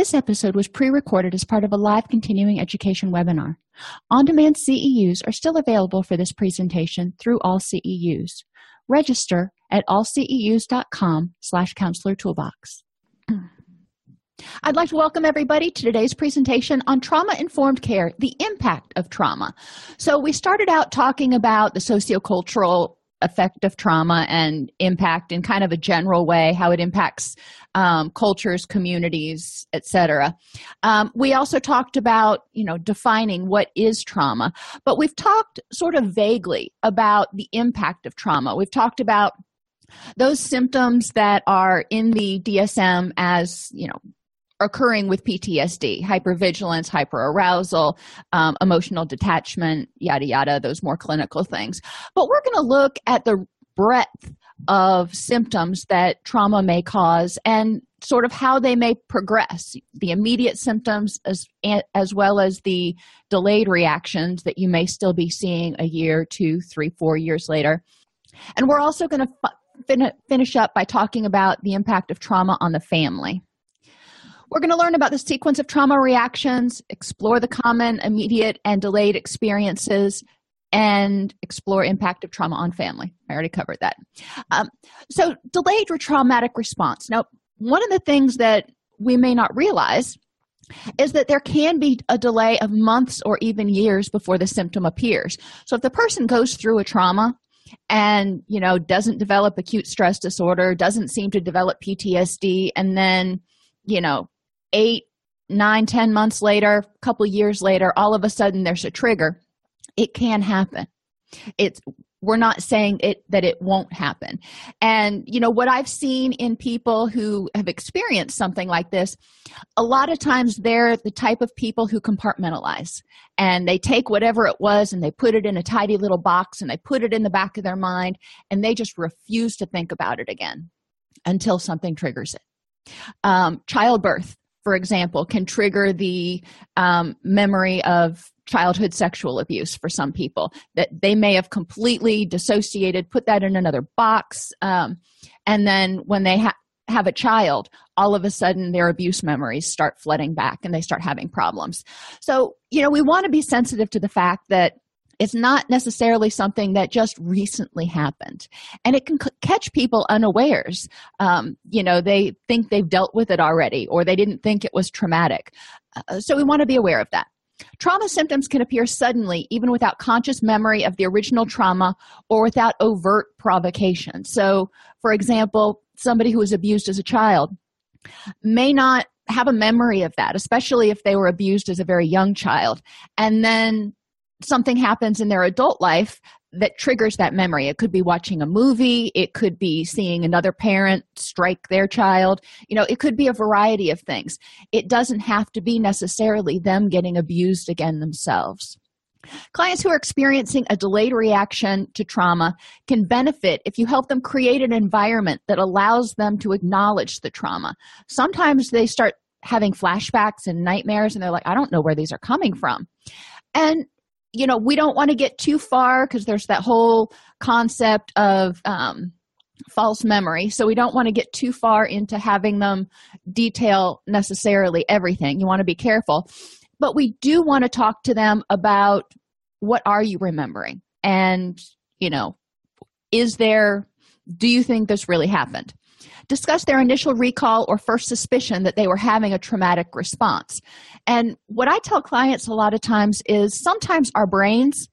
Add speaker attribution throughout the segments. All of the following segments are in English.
Speaker 1: This episode was pre recorded as part of a live continuing education webinar. On demand CEUs are still available for this presentation through AllCEUs. Register at allceus.com slash counselor toolbox. I'd like to welcome everybody to today's presentation on trauma informed care, the impact of trauma. So, we started out talking about the sociocultural effect of trauma and impact in kind of a general way how it impacts um, cultures communities etc um, we also talked about you know defining what is trauma but we've talked sort of vaguely about the impact of trauma. We've talked about those symptoms that are in the dsm as you know occurring with PTSD, hypervigilance, hyperarousal, um, emotional detachment, yada, yada, those more clinical things. But we're going to look at the breadth of symptoms that trauma may cause and sort of how they may progress. The immediate symptoms as, as well as the delayed reactions that you may still be seeing a year two three four years later. And we're also going to fin- finish up by talking about the impact of trauma on the family we're going to learn about the sequence of trauma reactions, explore the common, immediate, and delayed experiences, and explore impact of trauma on family. I already covered that. Um, so, delayed or traumatic response. Now, one of the things that we may not realize is that there can be a delay of months or even years before the symptom appears. So, if the person goes through a trauma and you know doesn't develop acute stress disorder, doesn't seem to develop PTSD, and then you know eight nine ten months later a couple years later all of a sudden there's a trigger. It can happen. It's we're not saying it that it won't happen. And you know what i've seen in people who have experienced something like this a lot of times they're the type of people who compartmentalize. And they take whatever it was and they put it in a tidy little box and they put it in the back of their mind and they just refuse to think about it again until something triggers it. Um, childbirth for example, can trigger the um, memory of childhood sexual abuse for some people that they may have completely dissociated, put that in another box, um, and then when they ha- have a child, all of a sudden their abuse memories start flooding back and they start having problems. So, you know, we want to be sensitive to the fact that it's not necessarily something that just recently happened. And it can c- catch people unawares. Um, you know they think they've dealt with it already or they didn't think it was traumatic. Uh, so we want to be aware of that. Trauma symptoms can appear suddenly even without conscious memory of the original trauma or without overt provocation. So for example somebody who was abused as a child may not have a memory of that especially if they were abused as a very young child. And then something happens in their adult life that triggers that memory. It could be watching a movie, it could be seeing another parent strike their child. You know, it could be a variety of things. It doesn't have to be necessarily them getting abused again themselves. Clients who are experiencing a delayed reaction to trauma can benefit if you help them create an environment that allows them to acknowledge the trauma. Sometimes they start having flashbacks and nightmares and they're like, I don't know where these are coming from. And you know we don't want to get too far because there's that whole concept of um, false memory. So we don't want to get too far into having them detail necessarily everything. You want to be careful. But we do want to talk to them about what are you remembering? And you know is there do you think this really happened? Discuss their initial recall or first suspicion that they were having a traumatic response. And what I tell clients a lot of times is sometimes our brains,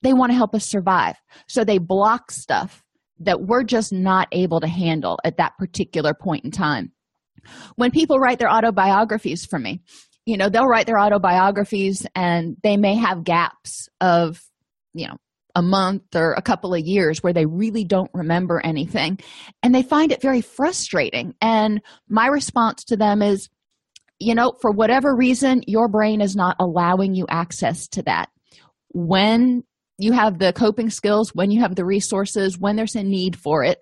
Speaker 1: they want to help us survive. So they block stuff that we're just not able to handle at that particular point in time. When people write their autobiographies for me, you know, they'll write their autobiographies and they may have gaps of, you know, a month or a couple of years where they really don't remember anything and they find it very frustrating. And my response to them is, you know, for whatever reason, your brain is not allowing you access to that. When you have the coping skills, when you have the resources, when there's a need for it,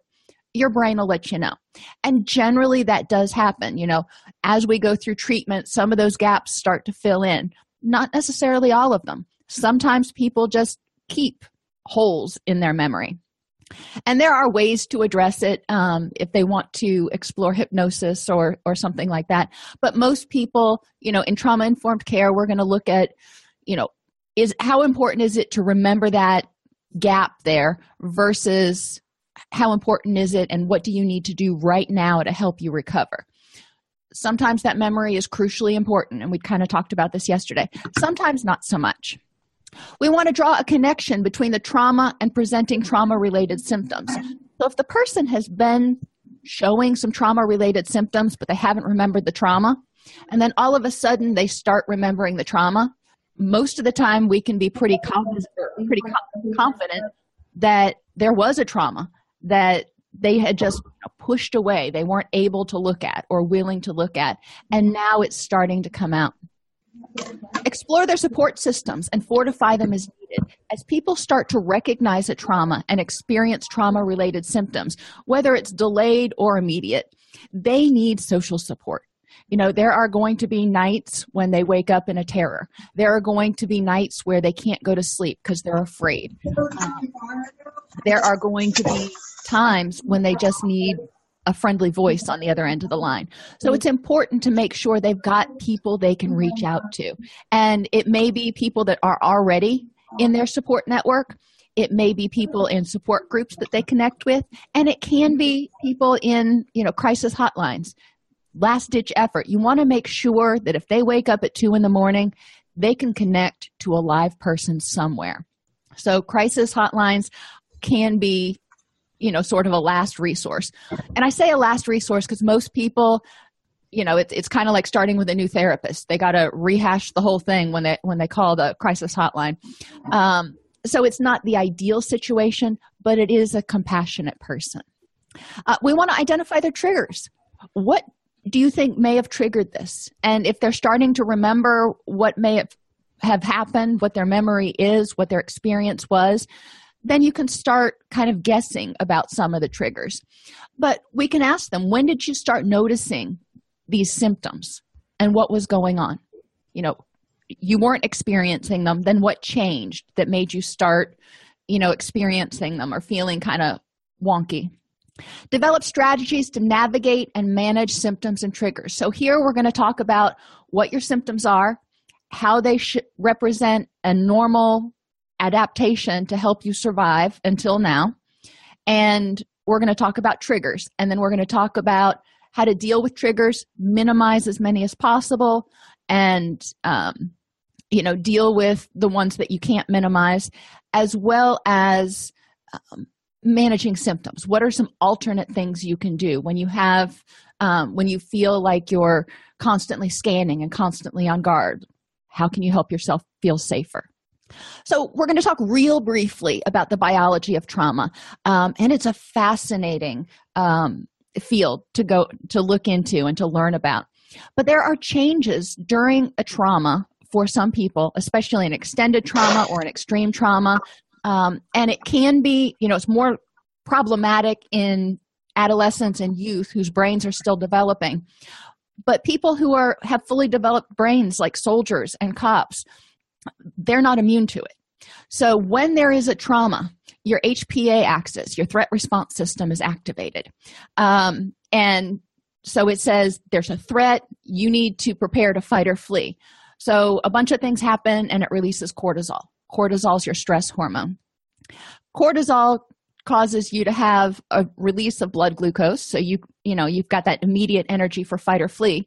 Speaker 1: your brain will let you know. And generally, that does happen. You know, as we go through treatment, some of those gaps start to fill in. Not necessarily all of them. Sometimes people just keep holes in their memory. And there are ways to address it um, if they want to explore hypnosis or or something like that. But most people, you know, in trauma informed care, we're going to look at, you know, is how important is it to remember that gap there versus how important is it and what do you need to do right now to help you recover sometimes that memory is crucially important and we kind of talked about this yesterday sometimes not so much we want to draw a connection between the trauma and presenting trauma related symptoms. So if the person has been showing some trauma related symptoms but they haven't remembered the trauma and then all of a sudden they start remembering the trauma most of the time we can be pretty confident, pretty confident that there was a trauma that they had just pushed away they weren't able to look at or willing to look at and now it's starting to come out explore their support systems and fortify them as needed. As people start to recognize a trauma and experience trauma related symptoms whether it's delayed or immediate they need social support. You know there are going to be nights when they wake up in a terror. There are going to be nights where they can't go to sleep because they're afraid. Um, there are going to be times when they just need a friendly voice on the other end of the line. So it's important to make sure they've got people they can reach out to. And it may be people that are already in their support network. It may be people in support groups that they connect with. And it can be people in you know crisis hotlines. Last ditch effort. You want to make sure that if they wake up at two in the morning, they can connect to a live person somewhere. So, crisis hotlines can be, you know, sort of a last resource. And I say a last resource because most people, you know, it's it's kind of like starting with a new therapist. They got to rehash the whole thing when they when they call the crisis hotline. Um, so it's not the ideal situation, but it is a compassionate person. Uh, we want to identify their triggers. What do you think may have triggered this? And if they're starting to remember what may have, have happened, what their memory is, what their experience was, then you can start kind of guessing about some of the triggers. But we can ask them, when did you start noticing these symptoms and what was going on? You know, you weren't experiencing them, then what changed that made you start, you know, experiencing them or feeling kind of wonky? Develop strategies to navigate and manage symptoms and triggers. So, here we're going to talk about what your symptoms are, how they should represent a normal adaptation to help you survive until now. And we're going to talk about triggers. And then we're going to talk about how to deal with triggers, minimize as many as possible, and, um, you know, deal with the ones that you can't minimize, as well as um, managing symptoms what are some alternate things you can do when you have um, when you feel like you're constantly scanning and constantly on guard how can you help yourself feel safer so we're going to talk real briefly about the biology of trauma um, and it's a fascinating um, field to go to look into and to learn about. But there are changes during a trauma for some people especially an extended trauma or an extreme trauma um, and it can be you know it's more problematic in adolescents and youth whose brains are still developing. But people who are have fully developed brains like soldiers and cops they're not immune to it. So when there is a trauma your hpa axis your threat response system is activated. Um, and so it says there's a threat you need to prepare to fight or flee. So a bunch of things happen and it releases cortisol. Cortisol is your stress hormone. Cortisol causes you to have a release of blood glucose. So you you know you've got that immediate energy for fight or flee.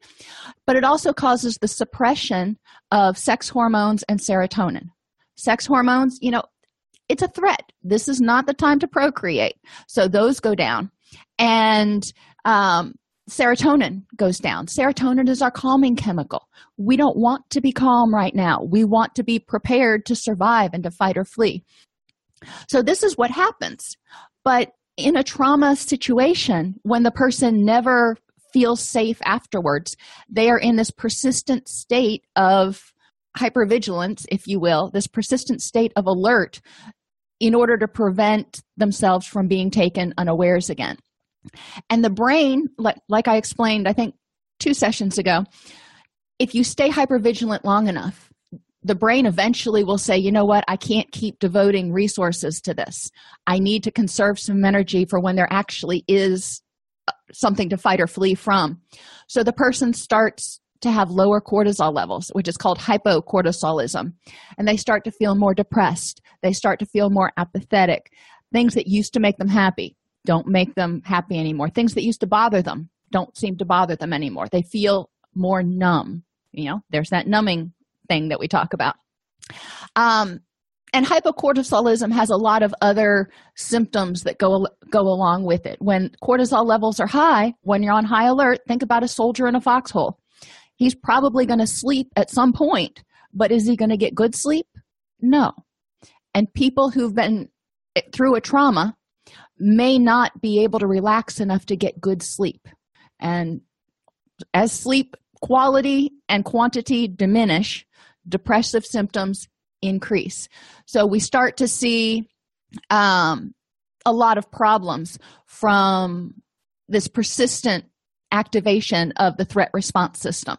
Speaker 1: But it also causes the suppression of sex hormones and serotonin. Sex hormones you know it's a threat. This is not the time to procreate. So those go down. And um, serotonin goes down. Serotonin is our calming chemical. We don't want to be calm right now. We want to be prepared to survive and to fight or flee so this is what happens. But in a trauma situation when the person never feels safe afterwards they are in this persistent state of hypervigilance if you will this persistent state of alert in order to prevent themselves from being taken unawares again. And the brain like, like i explained i think two sessions ago if you stay hypervigilant long enough the brain eventually will say you know what? I can't keep devoting resources to this. I need to conserve some energy for when there actually is uh, something to fight or flee from. So the person starts to have lower cortisol levels which is called hypocortisolism and they start to feel more depressed. They start to feel more apathetic. Things that used to make them happy don't make them happy anymore. Things that used to bother them don't seem to bother them anymore. They feel more numb you know? There's that numbing thing that we talk about. Um, and hypocortisolism has a lot of other symptoms that go go along with it. When cortisol levels are high when you're on high alert think about a soldier in a foxhole. He's probably going to sleep at some point but is he going to get good sleep? No. And people who've been eh, through a trauma may not be able to relax enough to get good sleep. And as sleep quality and quantity diminish depressive symptoms increase. So we start to see um, a lot of problems from this persistent activation of the threat response system.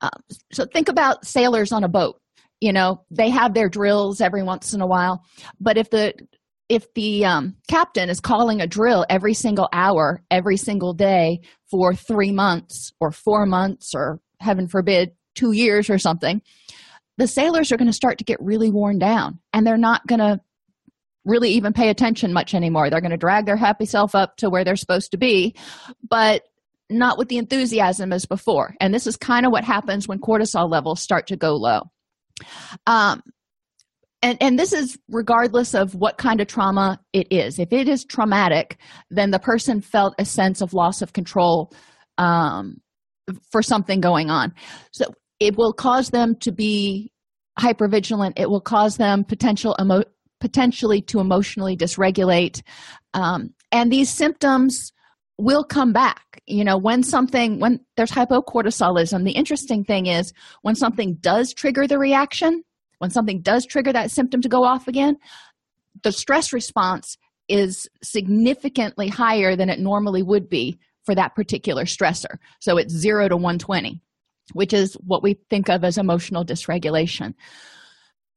Speaker 1: Um, so think about sailors on a boat. You know they have their drills every once in a while but if the if the um, captain is calling a drill every single hour every single day for three months or four months or heaven forbid two years or something the sailors are going to start to get really worn down and they're not going to really even pay attention much anymore. They're going to drag their happy self up to where they're supposed to be but not with the enthusiasm as before. And this is kind of what happens when cortisol levels start to go low. Um, and and this is regardless of what kind of trauma it is. If it is traumatic then the person felt a sense of loss of control um, for something going on. So it will cause them to be hypervigilant. It will cause them potential emo- potentially to emotionally dysregulate. Um, and these symptoms will come back. You know when something when there's hypocortisolism the interesting thing is when something does trigger the reaction when something does trigger that symptom to go off again the stress response is significantly higher than it normally would be for that particular stressor. So it's 0 to 120 which is what we think of as emotional dysregulation.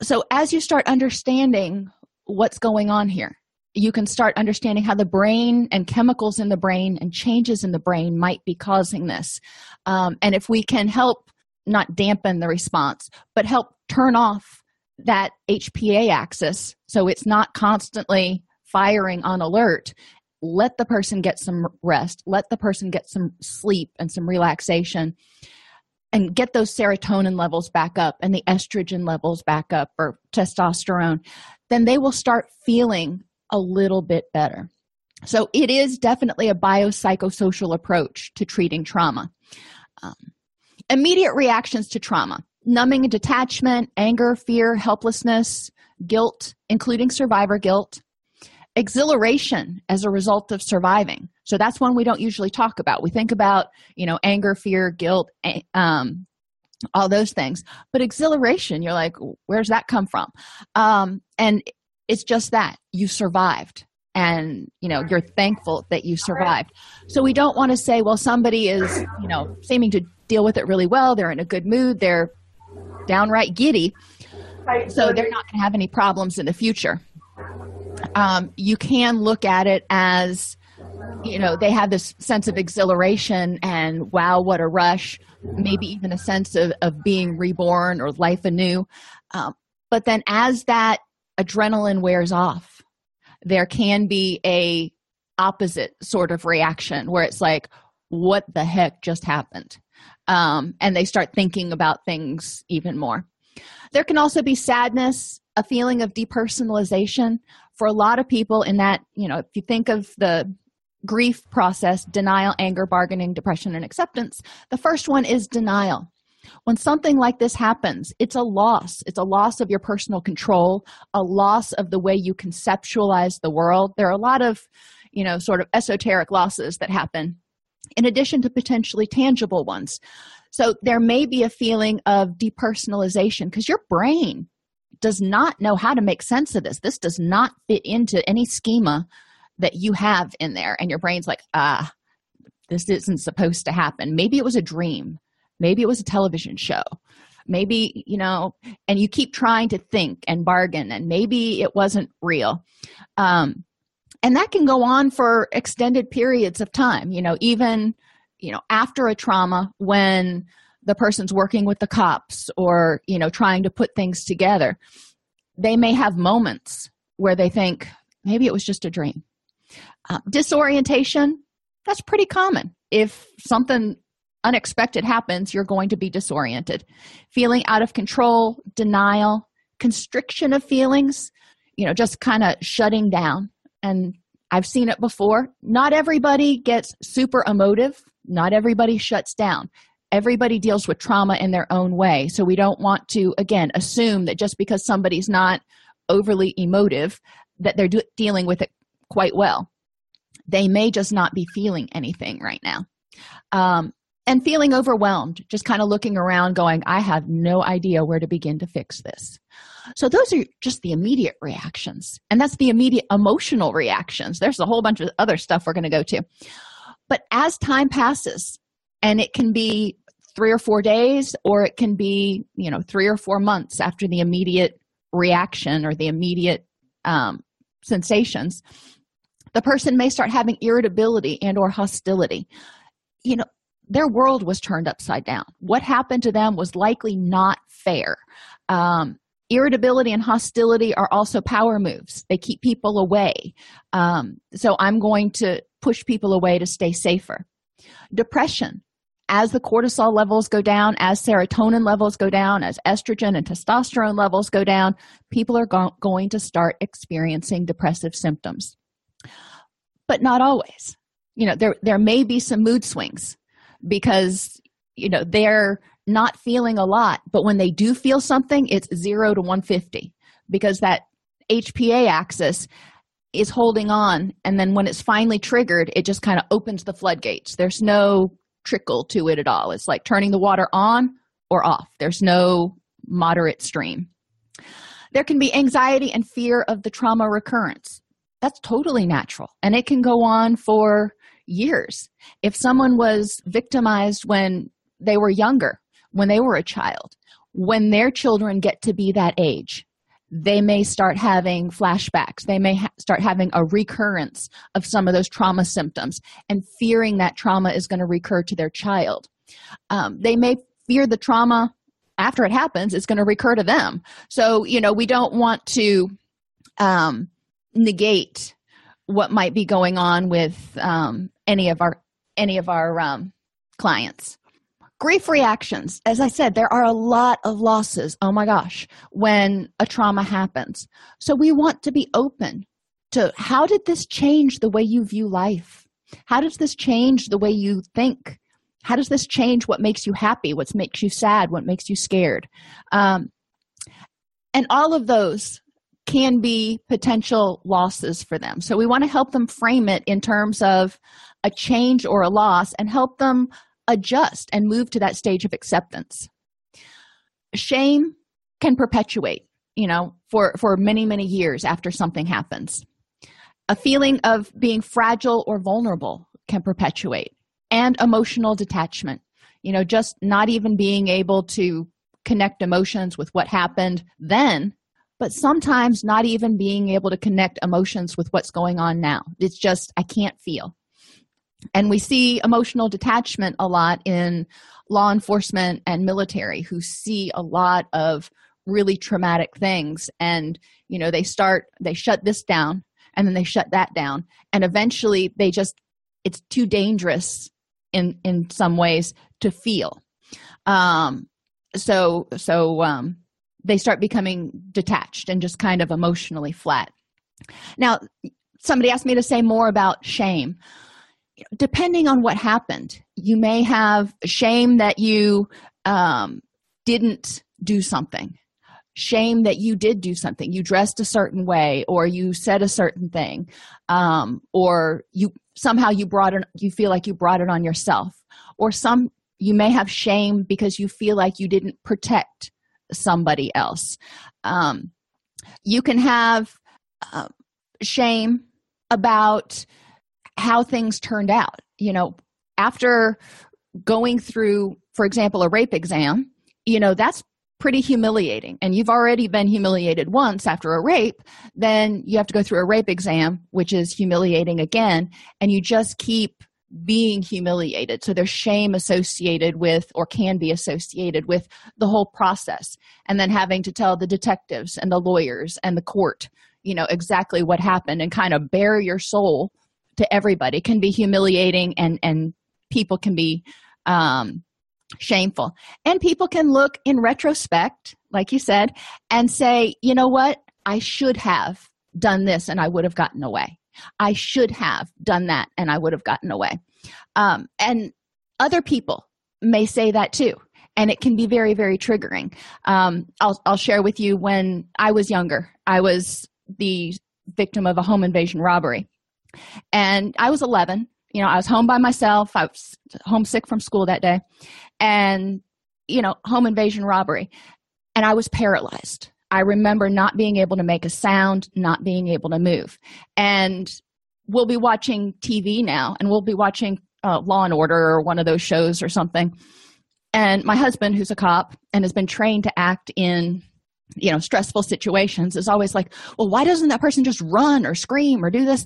Speaker 1: So as you start understanding what's going on here you can start understanding how the brain and chemicals in the brain and changes in the brain might be causing this. Um, and if we can help not dampen the response but help turn off that hpa axis so it's not constantly firing on alert. Let the person get some rest. Let the person get some sleep and some relaxation and get those serotonin levels back up and the estrogen levels back up or testosterone. Then they will start feeling a little bit better. So it is definitely a biopsychosocial approach to treating trauma. Um, immediate reactions to trauma numbing and detachment anger fear helplessness guilt including survivor guilt exhilaration as a result of surviving. So that's one we don't usually talk about. We think about you know anger fear guilt um, all those things. But exhilaration you're like where's that come from? Um, and it's just that you survived. And you know you're thankful that you survived. So we don't want to say well somebody is you know seeming to deal with it really well. They're in a good mood. They're downright giddy. So they're not going to have any problems in the future. Um, you can look at it as you know they have this sense of exhilaration and wow what a rush. Maybe even a sense of, of being reborn or life anew. Um, but then as that adrenaline wears off there can be a opposite sort of reaction where it's like what the heck just happened um, and they start thinking about things even more. There can also be sadness a feeling of depersonalization. For a lot of people in that you know if you think of the grief process denial anger bargaining depression and acceptance the first one is denial. When something like this happens it's a loss. It's a loss of your personal control a loss of the way you conceptualize the world. There are a lot of you know sort of esoteric losses that happen in addition to potentially tangible ones. So there may be a feeling of depersonalization because your brain does not know how to make sense of this. This does not fit into any schema that you have in there. And your brain's like ah this isn't supposed to happen. Maybe it was a dream. Maybe it was a television show. Maybe you know and you keep trying to think and bargain and maybe it wasn't real. Um, and that can go on for extended periods of time you know even you know after a trauma when the person's working with the cops or you know trying to put things together. They may have moments where they think maybe it was just a dream. Uh, disorientation that's pretty common. If something unexpected happens you're going to be disoriented. Feeling out of control denial constriction of feelings you know just kind of shutting down and i've seen it before. Not everybody gets super emotive. Not everybody shuts down. Everybody deals with trauma in their own way. So we don't want to again assume that just because somebody's not overly emotive that they're do- dealing with it quite well. They may just not be feeling anything right now. Um, and feeling overwhelmed just kind of looking around going i have no idea where to begin to fix this. So those are just the immediate reactions and that's the immediate emotional reactions. There's a whole bunch of other stuff we're going to go to. But as time passes and it can be three or four days or it can be you know three or four months after the immediate reaction or the immediate um, sensations the person may start having irritability and or hostility. You know their world was turned upside down. What happened to them was likely not fair. Um, irritability and hostility are also power moves. They keep people away. Um, so i'm going to push people away to stay safer. Depression. As the cortisol levels go down as serotonin levels go down as estrogen and testosterone levels go down people are go- going to start experiencing depressive symptoms. But not always. You know there there may be some mood swings because you know they're not feeling a lot but when they do feel something it's 0 to 150 because that hpa axis is holding on and then when it's finally triggered it just kind of opens the floodgates. There's no trickle to it at all. It's like turning the water on or off. There's no moderate stream. There can be anxiety and fear of the trauma recurrence. That's totally natural and it can go on for years. If someone was victimized when they were younger when they were a child when their children get to be that age they may start having flashbacks. They may ha- start having a recurrence of some of those trauma symptoms and fearing that trauma is going to recur to their child. Um, they may fear the trauma after it happens is going to recur to them. So you know we don't want to um, negate what might be going on with um, any of our any of our um, clients. Grief reactions. As i said there are a lot of losses oh my gosh when a trauma happens. So we want to be open to how did this change the way you view life? How does this change the way you think? How does this change what makes you happy what makes you sad what makes you scared? Um, and all of those can be potential losses for them. So we want to help them frame it in terms of a change or a loss and help them adjust and move to that stage of acceptance. Shame can perpetuate, you know, for for many many years after something happens. A feeling of being fragile or vulnerable can perpetuate and emotional detachment. You know, just not even being able to connect emotions with what happened then but sometimes not even being able to connect emotions with what's going on now. It's just, I can't feel. And we see emotional detachment a lot in law enforcement and military who see a lot of really traumatic things. And, you know, they start, they shut this down and then they shut that down. And eventually they just it's too dangerous in in some ways to feel. Um so so um they start becoming detached and just kind of emotionally flat. Now somebody asked me to say more about shame depending on what happened you may have shame that you um, didn't do something shame that you did do something. You dressed a certain way or you said a certain thing um, or you somehow you brought it you feel like you brought it on yourself. Or some you may have shame because you feel like you didn't protect somebody else. Um, you can have uh, shame about how things turned out. You know after going through for example a rape exam you know that's pretty humiliating. And you've already been humiliated once after a rape then you have to go through a rape exam which is humiliating again and you just keep being humiliated. So there's shame associated with or can be associated with the whole process and then having to tell the detectives and the lawyers and the court you know exactly what happened and kind of bare your soul to everybody. Can be humiliating and and people can be um shameful. And people can look in retrospect like you said and say you know what? I should have done this and i would have gotten away. I should have done that and i would have gotten away. Um, and other people may say that too and it can be very very triggering. Um, I'll, I'll share with you when i was younger i was the victim of a home invasion robbery and i was 11 you know i was home by myself i was homesick from school that day and you know home invasion robbery. And i was paralyzed. I remember not being able to make a sound not being able to move. And we'll be watching tv now and we'll be watching uh, law and order or one of those shows or something. And my husband who's a cop and has been trained to act in you know stressful situations is always like well why doesn't that person just run or scream or do this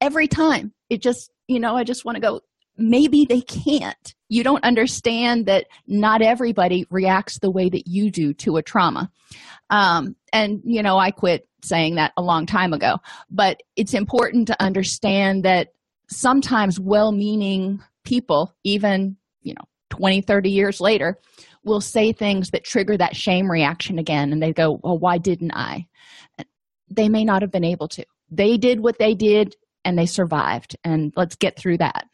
Speaker 1: every time. It just you know i just want to go maybe they can't. You don't understand that not everybody reacts the way that you do to a trauma. Um, and you know i quit saying that a long time ago but it's important to understand that sometimes well-meaning people even you know 20 30 years later will say things that trigger that shame reaction again and they go well why didn't i? They may not have been able to. They did what they did and they survived and let's get through that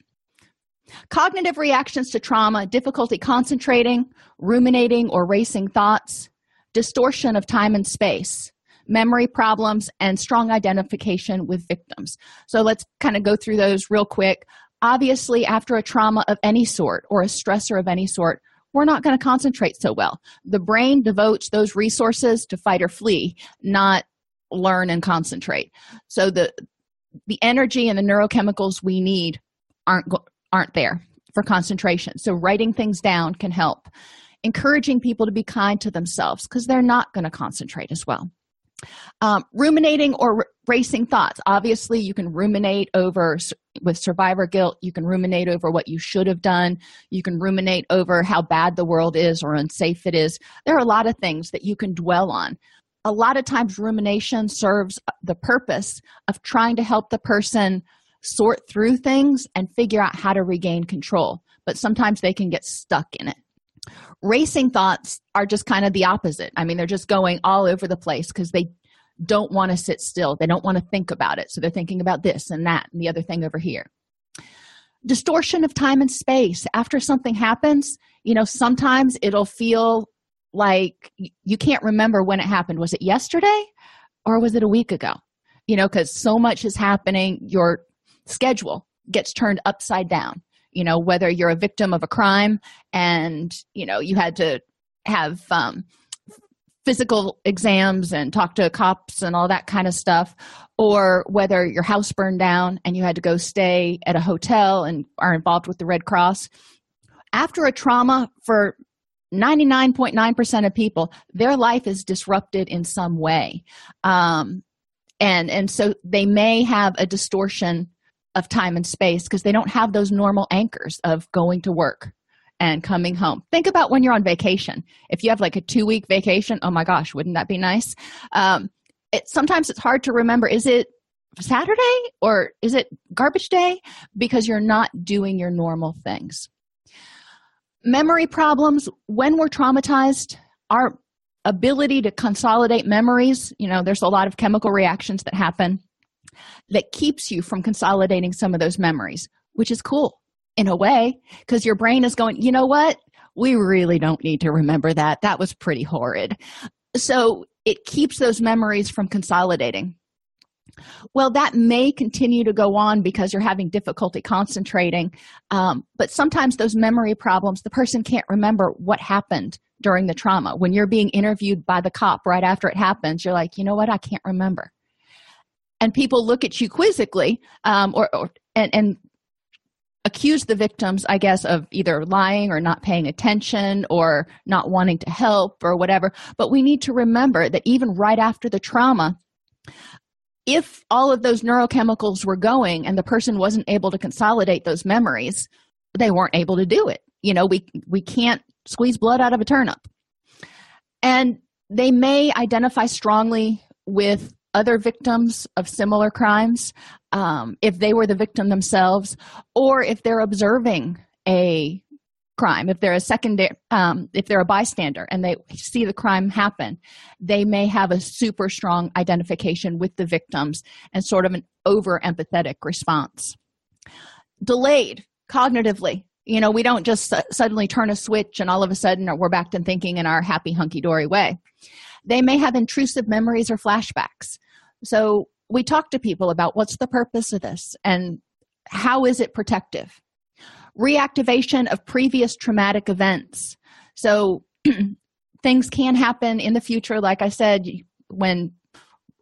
Speaker 1: Cognitive reactions to trauma, difficulty concentrating, ruminating or racing thoughts, distortion of time and space, memory problems, and strong identification with victims. So let's kind of go through those real quick. Obviously, after a trauma of any sort or a stressor of any sort, we're not going to concentrate so well. The brain devotes those resources to fight or flee, not learn and concentrate. So the the energy and the neurochemicals we need aren't aren't there for concentration. So, writing things down can help. Encouraging people to be kind to themselves because they're not going to concentrate as well. Um, ruminating or r- racing thoughts. Obviously, you can ruminate over with survivor guilt. You can ruminate over what you should have done. You can ruminate over how bad the world is or unsafe it is. There are a lot of things that you can dwell on. A lot of times, rumination serves the purpose of trying to help the person sort through things and figure out how to regain control but sometimes they can get stuck in it. Racing thoughts are just kind of the opposite. I mean they're just going all over the place because they don't want to sit still. They don't want to think about it. So they're thinking about this and that and the other thing over here. Distortion of time and space. After something happens you know sometimes it'll feel like you can't remember when it happened. Was it yesterday or was it a week ago? You know because so much is happening. Your schedule gets turned upside down you know whether you're a victim of a crime and you know you had to have um, physical exams and talk to cops and all that kind of stuff or whether your house burned down and you had to go stay at a hotel and are involved with the red cross. After a trauma for 99.9% of people their life is disrupted in some way um, and and so they may have a distortion of time and space because they don't have those normal anchors of going to work and coming home. Think about when you're on vacation. If you have like a two week vacation, oh my gosh, wouldn't that be nice? Um, it, sometimes it's hard to remember is it Saturday or is it garbage day? Because you're not doing your normal things. Memory problems, when we're traumatized, our ability to consolidate memories, you know, there's a lot of chemical reactions that happen that keeps you from consolidating some of those memories, which is cool in a way because your brain is going, you know what? We really don't need to remember that. That was pretty horrid. So it keeps those memories from consolidating. Well, that may continue to go on because you're having difficulty concentrating. Um, but sometimes those memory problems, the person can't remember what happened during the trauma. When you're being interviewed by the cop right after it happens, you're like, you know what? I can't remember. And people look at you quizzically um, or, or and, and accuse the victims, I guess, of either lying or not paying attention or not wanting to help or whatever. But we need to remember that even right after the trauma, if all of those neurochemicals were going and the person wasn't able to consolidate those memories, they weren't able to do it. You know, we we can't squeeze blood out of a turnip. And they may identify strongly with other victims of similar crimes um, if they were the victim themselves or if they're observing a crime if they're a secondary um, if they're a bystander and they see the crime happen they may have a super strong identification with the victims and sort of an over empathetic response. Delayed cognitively. You know we don't just su- suddenly turn a switch and all of a sudden we're back to thinking in our happy hunky-dory way. They may have intrusive memories or flashbacks. So we talk to people about what's the purpose of this and how is it protective reactivation of previous traumatic events. So things can happen in the future like i said when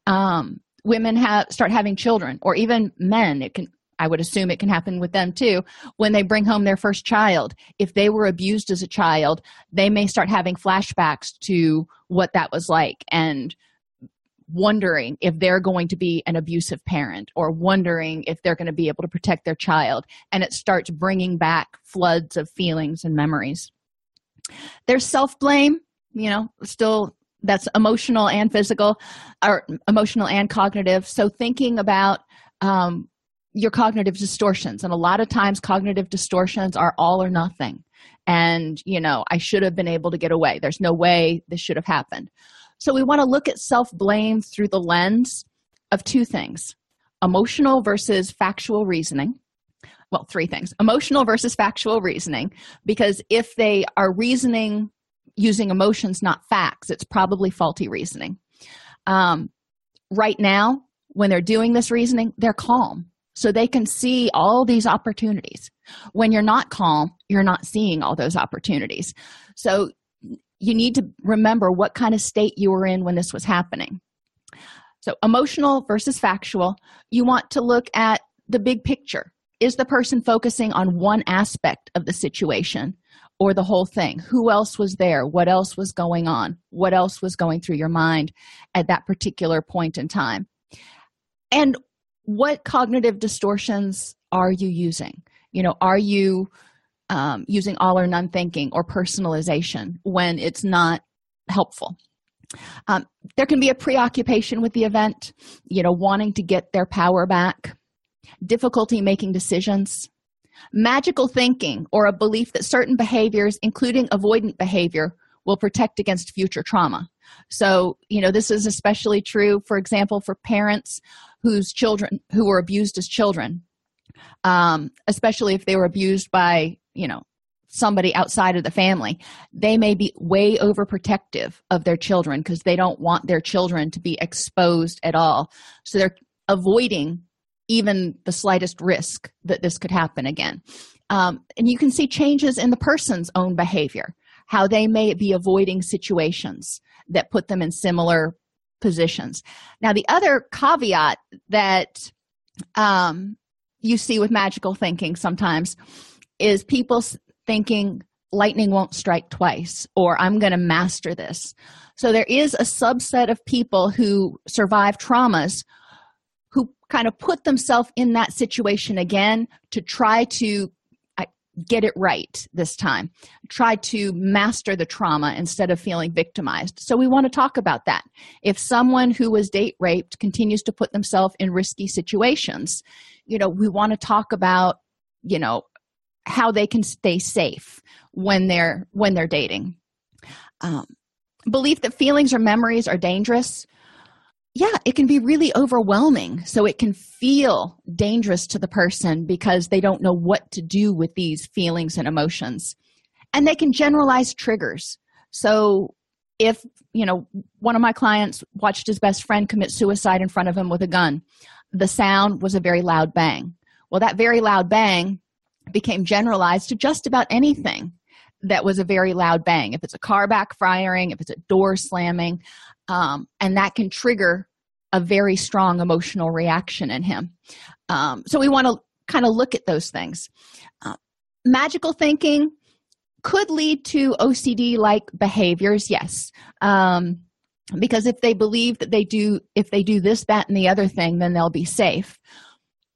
Speaker 1: um, women have start having children or even men. It can i would assume it can happen with them too. When they bring home their first child if they were abused as a child they may start having flashbacks to what that was like. And wondering if they're going to be an abusive parent or wondering if they're going to be able to protect their child. And it starts bringing back floods of feelings and memories. There's self-blame you know still that's emotional and physical or emotional and cognitive. So thinking about um, your cognitive distortions. And a lot of times cognitive distortions are all or nothing. And you know i should have been able to get away. There's no way this should have happened so we want to look at self blame through the lens of two things emotional versus factual reasoning. Well, three things emotional versus factual reasoning, because if they are reasoning using emotions, not facts, it's probably faulty reasoning. Um, right now, when they're doing this reasoning, they're calm. So they can see all these opportunities. When you're not calm, you're not seeing all those opportunities. So you need to remember what kind of state you were in when this was happening. So, emotional versus factual, you want to look at the big picture. Is the person focusing on one aspect of the situation or the whole thing? Who else was there? What else was going on? What else was going through your mind at that particular point in time? And what cognitive distortions are you using? You know, are you um, using all or none thinking or personalization when it's not helpful. Um, there can be a preoccupation with the event, you know, wanting to get their power back, difficulty making decisions, magical thinking, or a belief that certain behaviors, including avoidant behavior, will protect against future trauma. So, you know, this is especially true, for example, for parents whose children who were abused as children, um, especially if they were abused by you know somebody outside of the family they may be way overprotective of their children because they don't want their children to be exposed at all. So they're avoiding even the slightest risk that this could happen again. Um, and you can see changes in the person's own behavior how they may be avoiding situations that put them in similar positions. Now the other caveat that um, you see with magical thinking sometimes is people thinking lightning won't strike twice or i'm going to master this. So there is a subset of people who survive traumas who kind of put themselves in that situation again to try to get it right this time try to master the trauma instead of feeling victimized. So we want to talk about that. If someone who was date raped continues to put themselves in risky situations you know we want to talk about you know how they can stay safe when they're when they're dating. Um, belief that feelings or memories are dangerous. Yeah it can be really overwhelming. So it can feel dangerous to the person because they don't know what to do with these feelings and emotions. And they can generalize triggers. So if you know one of my clients watched his best friend commit suicide in front of him with a gun. The sound was a very loud bang. Well that very loud bang became generalized to just about anything that was a very loud bang. If it's a car backfiring if it's a door slamming um, and that can trigger a very strong emotional reaction in him. Um, so we want to kind of look at those things. Uh, magical thinking could lead to ocd like behaviors yes. Um, because if they believe that they do if they do this that and the other thing then they'll be safe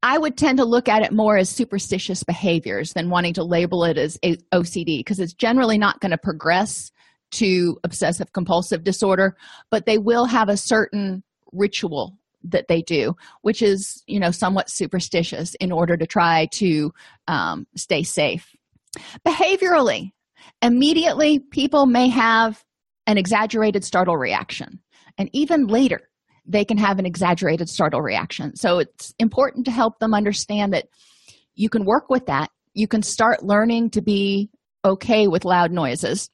Speaker 1: I would tend to look at it more as superstitious behaviors than wanting to label it as OCD because it's generally not going to progress to obsessive compulsive disorder, but they will have a certain ritual that they do, which is, you know, somewhat superstitious in order to try to um, stay safe. Behaviorally, immediately people may have an exaggerated startle reaction. And even later, they can have an exaggerated startle reaction. So it's important to help them understand that you can work with that. You can start learning to be okay with loud noises,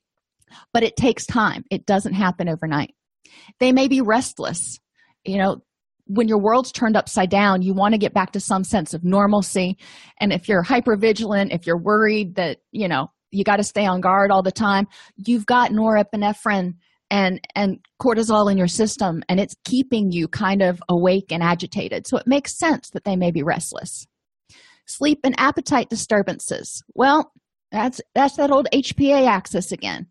Speaker 1: but it takes time. It doesn't happen overnight. They may be restless. You know, when your world's turned upside down, you want to get back to some sense of normalcy. And if you're hyper vigilant, if you're worried that, you know, you got to stay on guard all the time, you've got norepinephrine and and cortisol in your system and it's keeping you kind of awake and agitated. So it makes sense that they may be restless. Sleep and appetite disturbances. Well that's that's that old hpa axis again.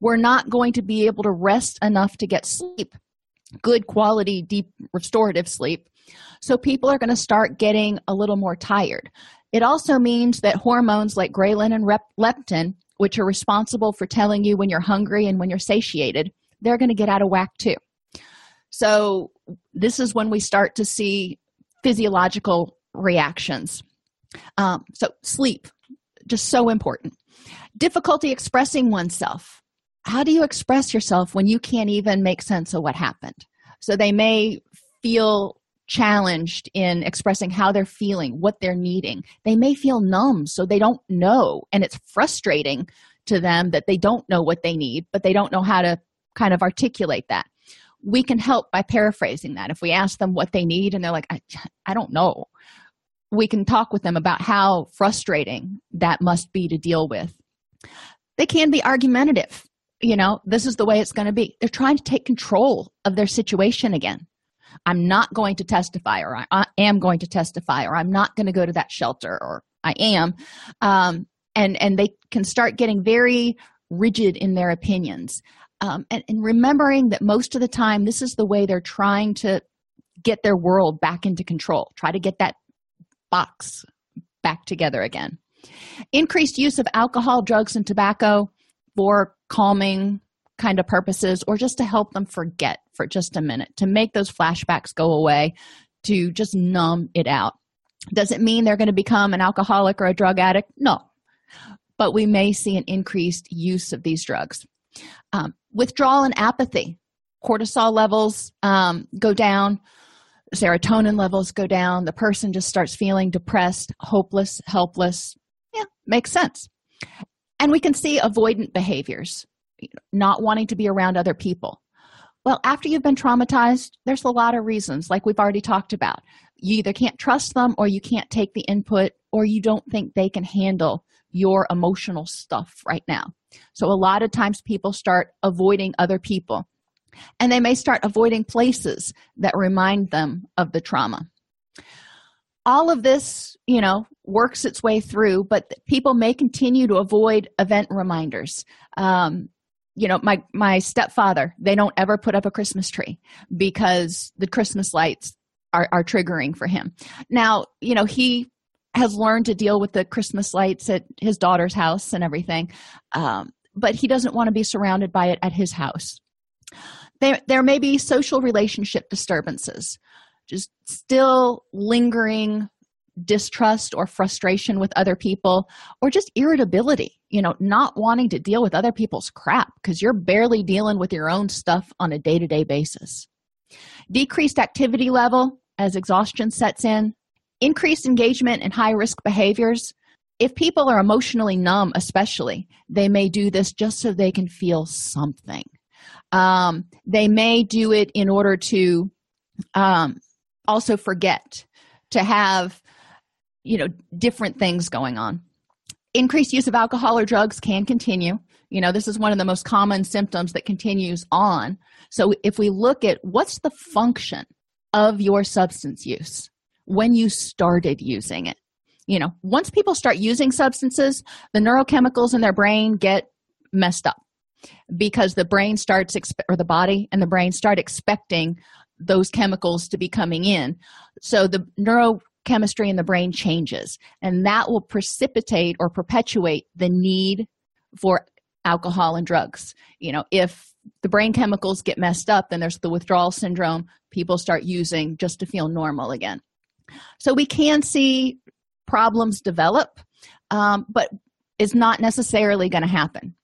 Speaker 1: We're not going to be able to rest enough to get sleep good quality deep restorative sleep. So people are going to start getting a little more tired. It also means that hormones like ghrelin and rep- leptin which are responsible for telling you when you're hungry and when you're satiated they're going to get out of whack too. So, this is when we start to see physiological reactions. Um, so, sleep, just so important. Difficulty expressing oneself. How do you express yourself when you can't even make sense of what happened? So, they may feel challenged in expressing how they're feeling, what they're needing. They may feel numb, so they don't know. And it's frustrating to them that they don't know what they need, but they don't know how to kind of articulate that we can help by paraphrasing that if we ask them what they need and they're like i, I don't know we can talk with them about how frustrating that must be to deal with they can be argumentative you know this is the way it's going to be they're trying to take control of their situation again i'm not going to testify or i am going to testify or i'm not going to go to that shelter or i am. Um, and and they can start getting very rigid in their opinions. Um, and, and remembering that most of the time this is the way they're trying to get their world back into control try to get that box back together again. Increased use of alcohol drugs and tobacco for calming kind of purposes or just to help them forget for just a minute to make those flashbacks go away to just numb it out. Does it mean they're going to become an alcoholic or a drug addict? No. But we may see an increased use of these drugs. Um, withdrawal and apathy. Cortisol levels um, go down. Serotonin levels go down. The person just starts feeling depressed hopeless helpless. Yeah makes sense. And we can see avoidant behaviors not wanting to be around other people. Well after you've been traumatized there's a lot of reasons like we've already talked about. You either can't trust them or you can't take the input or you don't think they can handle your emotional stuff right now. So a lot of times people start avoiding other people. And they may start avoiding places that remind them of the trauma. All of this you know works its way through but people may continue to avoid event reminders. Um, you know my my stepfather they don't ever put up a christmas tree because the christmas lights are, are triggering for him. Now you know he has learned to deal with the christmas lights at his daughter's house and everything um, but he doesn't want to be surrounded by it at his house. There, there may be social relationship disturbances just still lingering distrust or frustration with other people or just irritability you know not wanting to deal with other people's crap because you're barely dealing with your own stuff on a day-to-day basis. Decreased activity level as exhaustion sets in. Increased engagement in high risk behaviors. If people are emotionally numb especially they may do this just so they can feel something. Um, they may do it in order to um, also forget to have you know different things going on increased use of alcohol or drugs can continue. You know this is one of the most common symptoms that continues on. So if we look at what's the function of your substance use when you started using it you know once people start using substances the neurochemicals in their brain get messed up because the brain starts expe- or the body and the brain start expecting those chemicals to be coming in. So the neurochemistry in the brain changes and that will precipitate or perpetuate the need for alcohol and drugs. You know if the brain chemicals get messed up then there's the withdrawal syndrome. People start using just to feel normal again. So we can see problems develop um, but it's not necessarily going to happen.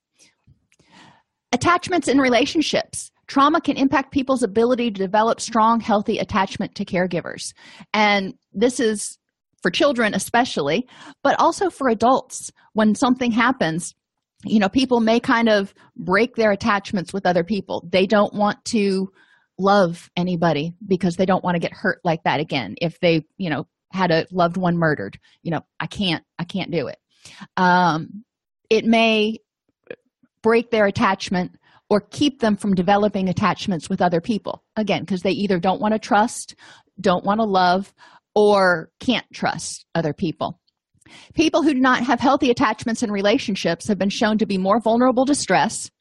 Speaker 1: Attachments in relationships trauma can impact people's ability to develop strong healthy attachment to caregivers. And this is for children especially but also for adults. When something happens you know people may kind of break their attachments with other people. They don't want to love anybody because they don't want to get hurt like that again if they you know had a loved one murdered. You know i can't i can't do it. Um it may break their attachment or keep them from developing attachments with other people. Again because they either don't want to trust don't want to love or can't trust other people. People who do not have healthy attachments and relationships have been shown to be more vulnerable to stress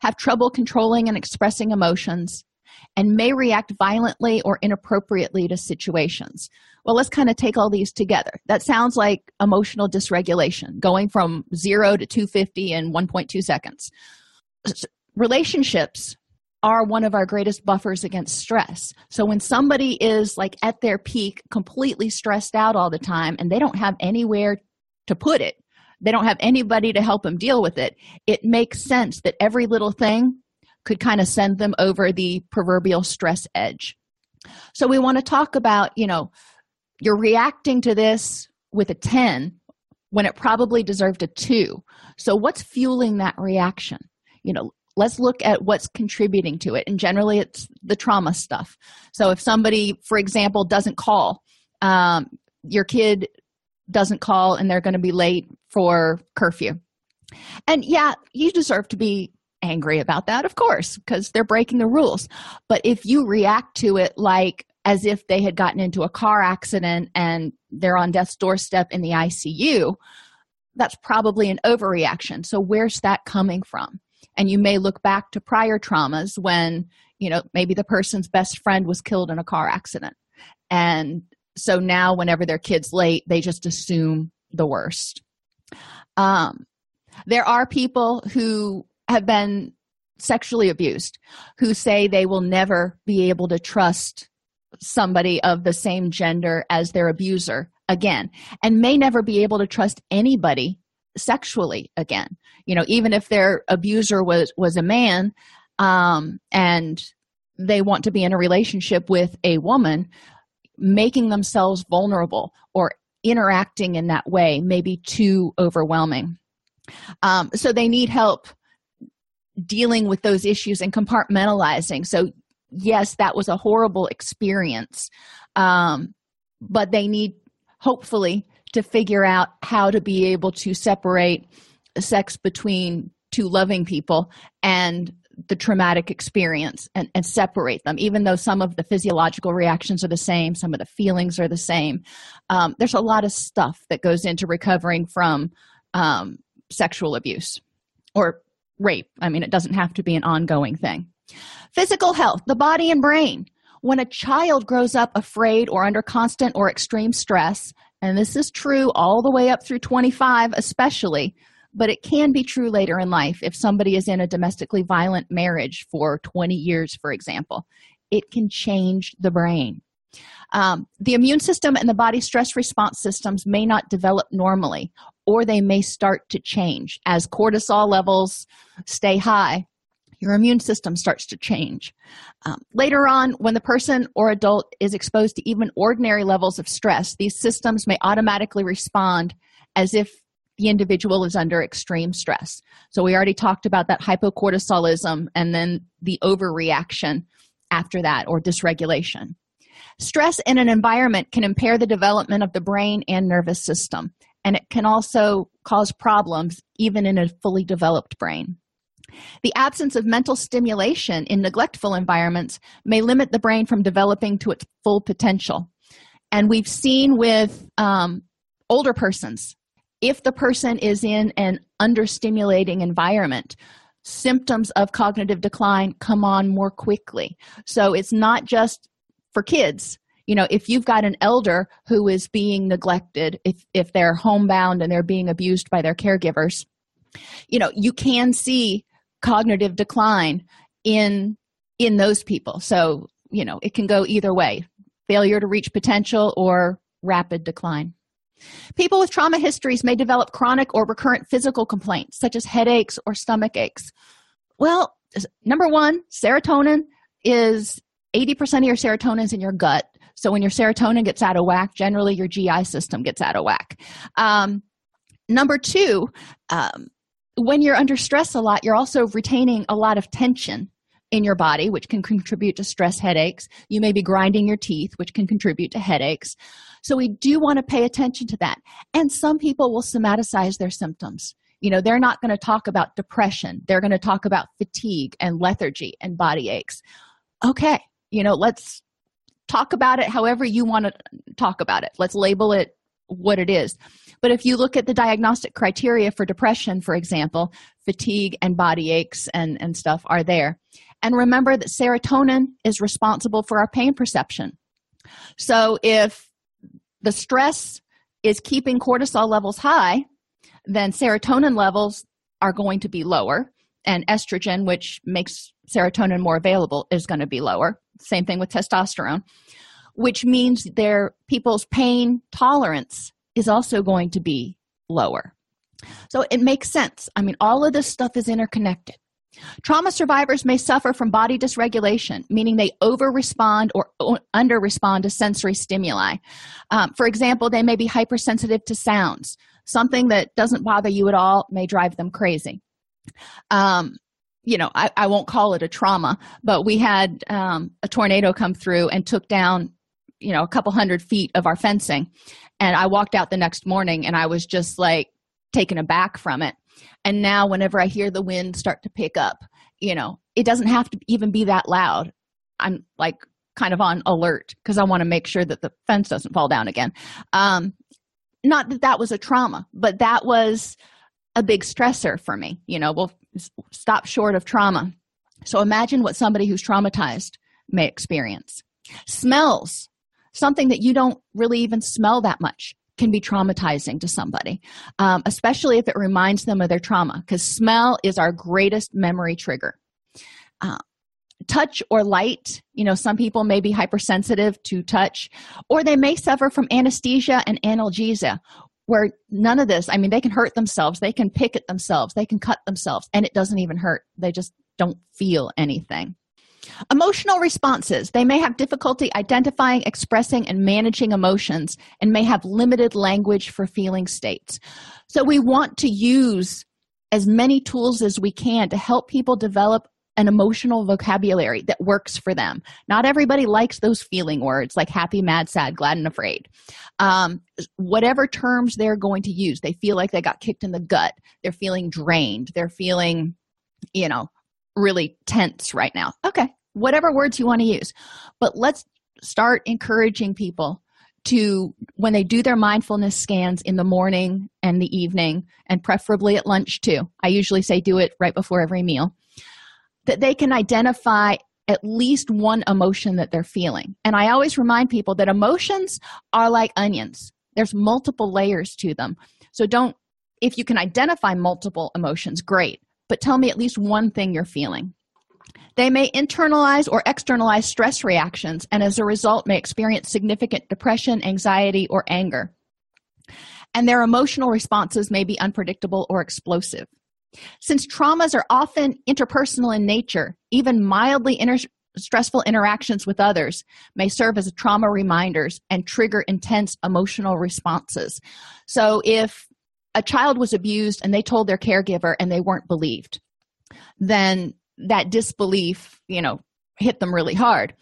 Speaker 1: have trouble controlling and expressing emotions and may react violently or inappropriately to situations. Well let's kind of take all these together. That sounds like emotional dysregulation going from 0 to 250 in 1.2 seconds relationships are one of our greatest buffers against stress. So when somebody is like at their peak, completely stressed out all the time, and they don't have anywhere to put it, they don't have anybody to help them deal with it, it makes sense that every little thing could kind of send them over the proverbial stress edge. So we want to talk about, you know, you're reacting to this with a 10 when it probably deserved a 2. So what's fueling that reaction? You know, let's look at what's contributing to it. And generally it's the trauma stuff. So if somebody for example doesn't call um, your kid doesn't call and they're going to be late for curfew. And yeah you deserve to be angry about that of course because they're breaking the rules. But if you react to it like as if they had gotten into a car accident and they're on death's doorstep in the icu that's probably an overreaction. So where's that coming from and you may look back to prior traumas when you know maybe the person's best friend was killed in a car accident. And so now whenever their kids late they just assume the worst. Um, there are people who have been sexually abused who say they will never be able to trust somebody of the same gender as their abuser again and may never be able to trust anybody sexually again. You know even if their abuser was was a man um and they want to be in a relationship with a woman making themselves vulnerable or interacting in that way may be too overwhelming. Um, so they need help dealing with those issues and compartmentalizing. So yes that was a horrible experience um, but they need hopefully to figure out how to be able to separate sex between two loving people and the traumatic experience and, and separate them even though some of the physiological reactions are the same some of the feelings are the same. Um, there's a lot of stuff that goes into recovering from um, sexual abuse or rape. I mean it doesn't have to be an ongoing thing. Physical health the body and brain. When a child grows up afraid or under constant or extreme stress and this is true all the way up through 25 especially but it can be true later in life if somebody is in a domestically violent marriage for 20 years for example. It can change the brain. Um, the immune system and the body stress response systems may not develop normally or they may start to change as cortisol levels stay high your immune system starts to change. Um, later on when the person or adult is exposed to even ordinary levels of stress these systems may automatically respond as if the individual is under extreme stress. So we already talked about that hypocortisolism and then the overreaction after that or dysregulation. Stress in an environment can impair the development of the brain and nervous system, and it can also cause problems even in a fully developed brain. The absence of mental stimulation in neglectful environments may limit the brain from developing to its full potential. And we've seen with um, older persons, if the person is in an understimulating environment, symptoms of cognitive decline come on more quickly. So it's not just for kids you know if you've got an elder who is being neglected if if they're homebound and they're being abused by their caregivers you know you can see cognitive decline in in those people so you know it can go either way failure to reach potential or rapid decline people with trauma histories may develop chronic or recurrent physical complaints such as headaches or stomach aches well number one serotonin is 80% of your serotonin is in your gut. So when your serotonin gets out of whack, generally your GI system gets out of whack. Um, number two, um, when you're under stress a lot, you're also retaining a lot of tension in your body, which can contribute to stress headaches. You may be grinding your teeth, which can contribute to headaches. So we do want to pay attention to that. And some people will somaticize their symptoms. You know, they're not going to talk about depression, they're going to talk about fatigue and lethargy and body aches. Okay, you know let's talk about it however you want to talk about it let's label it what it is. But if you look at the diagnostic criteria for depression for example fatigue and body aches and and stuff are there. And remember that serotonin is responsible for our pain perception. So if the stress is keeping cortisol levels high then serotonin levels are going to be lower and estrogen which makes serotonin more available is going to be lower. Same thing with testosterone which means their people's pain tolerance is also going to be lower. So it makes sense. I mean all of this stuff is interconnected. Trauma survivors may suffer from body dysregulation meaning they over respond or under respond to sensory stimuli. Um, for example they may be hypersensitive to sounds. Something that doesn't bother you at all may drive them crazy. Um, you know I, I won't call it a trauma but we had um, a tornado come through and took down you know a couple hundred feet of our fencing. And i walked out the next morning and i was just like taken aback from it. And now whenever i hear the wind start to pick up you know it doesn't have to even be that loud. I'm like kind of on alert because i want to make sure that the fence doesn't fall down again. Um not that that was a trauma but that was a big stressor for me you know well stop short of trauma. So imagine what somebody who's traumatized may experience. Smells something that you don't really even smell that much can be traumatizing to somebody um, especially if it reminds them of their trauma because smell is our greatest memory trigger. Uh, touch or light you know some people may be hypersensitive to touch or they may suffer from anesthesia and analgesia where none of this i mean they can hurt themselves they can pick at themselves they can cut themselves and it doesn't even hurt they just don't feel anything emotional responses they may have difficulty identifying expressing and managing emotions and may have limited language for feeling states so we want to use as many tools as we can to help people develop an emotional vocabulary that works for them. Not everybody likes those feeling words like happy, mad, sad, glad, and afraid. Um, whatever terms they're going to use, they feel like they got kicked in the gut. They're feeling drained. They're feeling, you know, really tense right now. Okay, whatever words you want to use. But let's start encouraging people to when they do their mindfulness scans in the morning and the evening and preferably at lunch too i usually say do it right before every meal that they can identify at least one emotion that they're feeling. And I always remind people that emotions are like onions. there's multiple layers to them so don't if you can identify multiple emotions great but tell me at least one thing you're feeling. They may internalize or externalize stress reactions and as a result may experience significant depression anxiety or anger. And their emotional responses may be unpredictable or explosive. Since traumas are often interpersonal in nature even mildly inter- stressful interactions with others may serve as trauma reminders and trigger intense emotional responses. So if a child was abused and they told their caregiver and they weren't believed then that disbelief you know hit them really hard.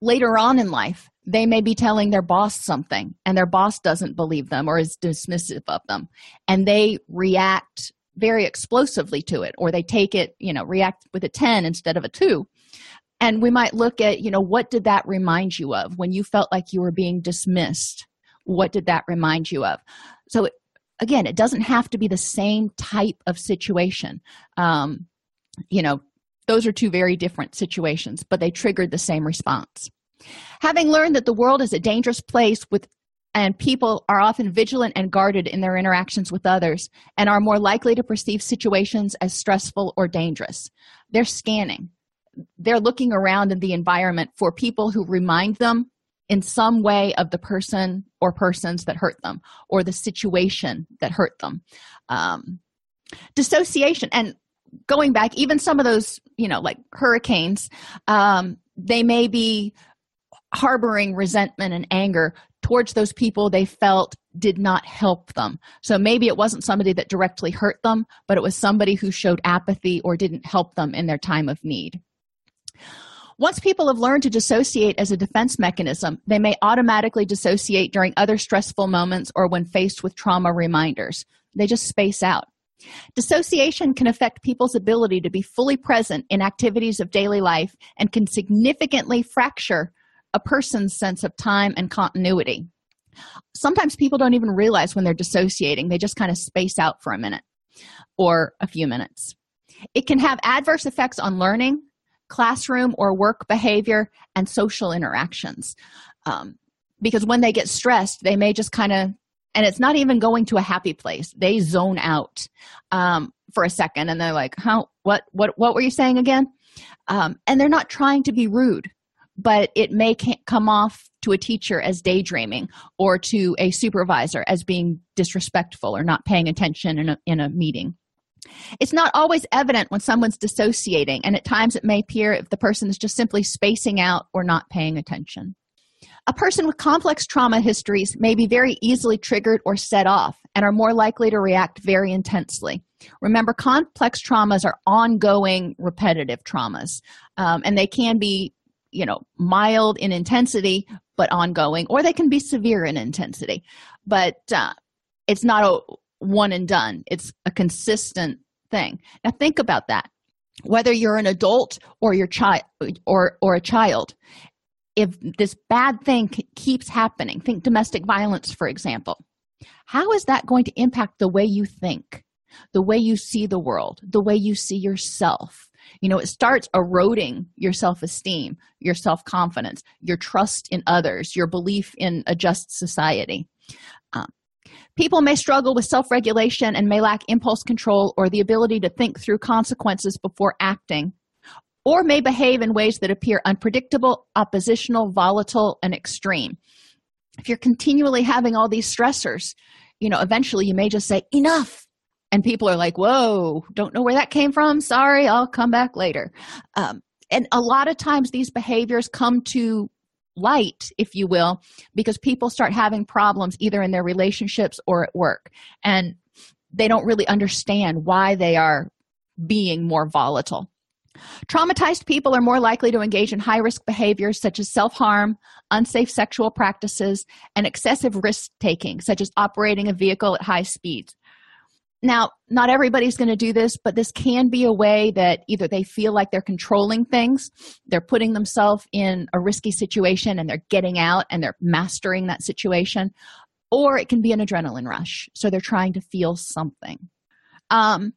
Speaker 1: Later on in life they may be telling their boss something and their boss doesn't believe them or is dismissive of them and they react very explosively to it or they take it you know react with a 10 instead of a 2 and we might look at you know what did that remind you of? When you felt like you were being dismissed what did that remind you of? So again it doesn't have to be the same type of situation. Um, you know those are two very different situations but they triggered the same response. Having learned that the world is a dangerous place with and people are often vigilant and guarded in their interactions with others and are more likely to perceive situations as stressful or dangerous. They're scanning. They're looking around in the environment for people who remind them in some way of the person or persons that hurt them or the situation that hurt them. Um, dissociation and going back even some of those you know like hurricanes um, they may be harboring resentment and anger towards those people they felt did not help them. So maybe it wasn't somebody that directly hurt them but it was somebody who showed apathy or didn't help them in their time of need once people have learned to dissociate as a defense mechanism, they may automatically dissociate during other stressful moments or when faced with trauma reminders. They just space out. Dissociation can affect people's ability to be fully present in activities of daily life and can significantly fracture a person's sense of time and continuity. Sometimes people don't even realize when they're dissociating, they just kind of space out for a minute or a few minutes. It can have adverse effects on learning, classroom or work behavior, and social interactions. Um, because when they get stressed, they may just kind of, and it's not even going to a happy place. They zone out um, for a second, and they're like, "How? What? What? What were you saying again?" Um, and they're not trying to be rude, but it may come off to a teacher as daydreaming or to a supervisor as being disrespectful or not paying attention in a, in a meeting it's not always evident when someone's dissociating, and at times it may appear if the person is just simply spacing out or not paying attention. A person with complex trauma histories may be very easily triggered or set off and are more likely to react very intensely. Remember, complex traumas are ongoing, repetitive traumas, um, and they can be, you know, mild in intensity but ongoing, or they can be severe in intensity. But uh, it's not a one and done, it's a consistent thing. Now think about that. Whether you're an adult or your child or or a child if this bad thing keeps happening think domestic violence for example. How is that going to impact the way you think the way you see the world the way you see yourself? You know it starts eroding your self-esteem your self-confidence your trust in others your belief in a just society People may struggle with self regulation and may lack impulse control or the ability to think through consequences before acting, or may behave in ways that appear unpredictable, oppositional, volatile, and extreme. If you're continually having all these stressors, you know, eventually you may just say, Enough. And people are like, Whoa, don't know where that came from. Sorry, I'll come back later. Um, and a lot of times these behaviors come to light if you will because people start having problems either in their relationships or at work. And they don't really understand why they are being more volatile. Traumatized people are more likely to engage in high risk behaviors such as self-harm unsafe sexual practices and excessive risk taking such as operating a vehicle at high speeds now, not everybody's going to do this, but this can be a way that either they feel like they're controlling things, they're putting themselves in a risky situation and they're getting out and they're mastering that situation, or it can be an adrenaline rush. So they're trying to feel something. Um,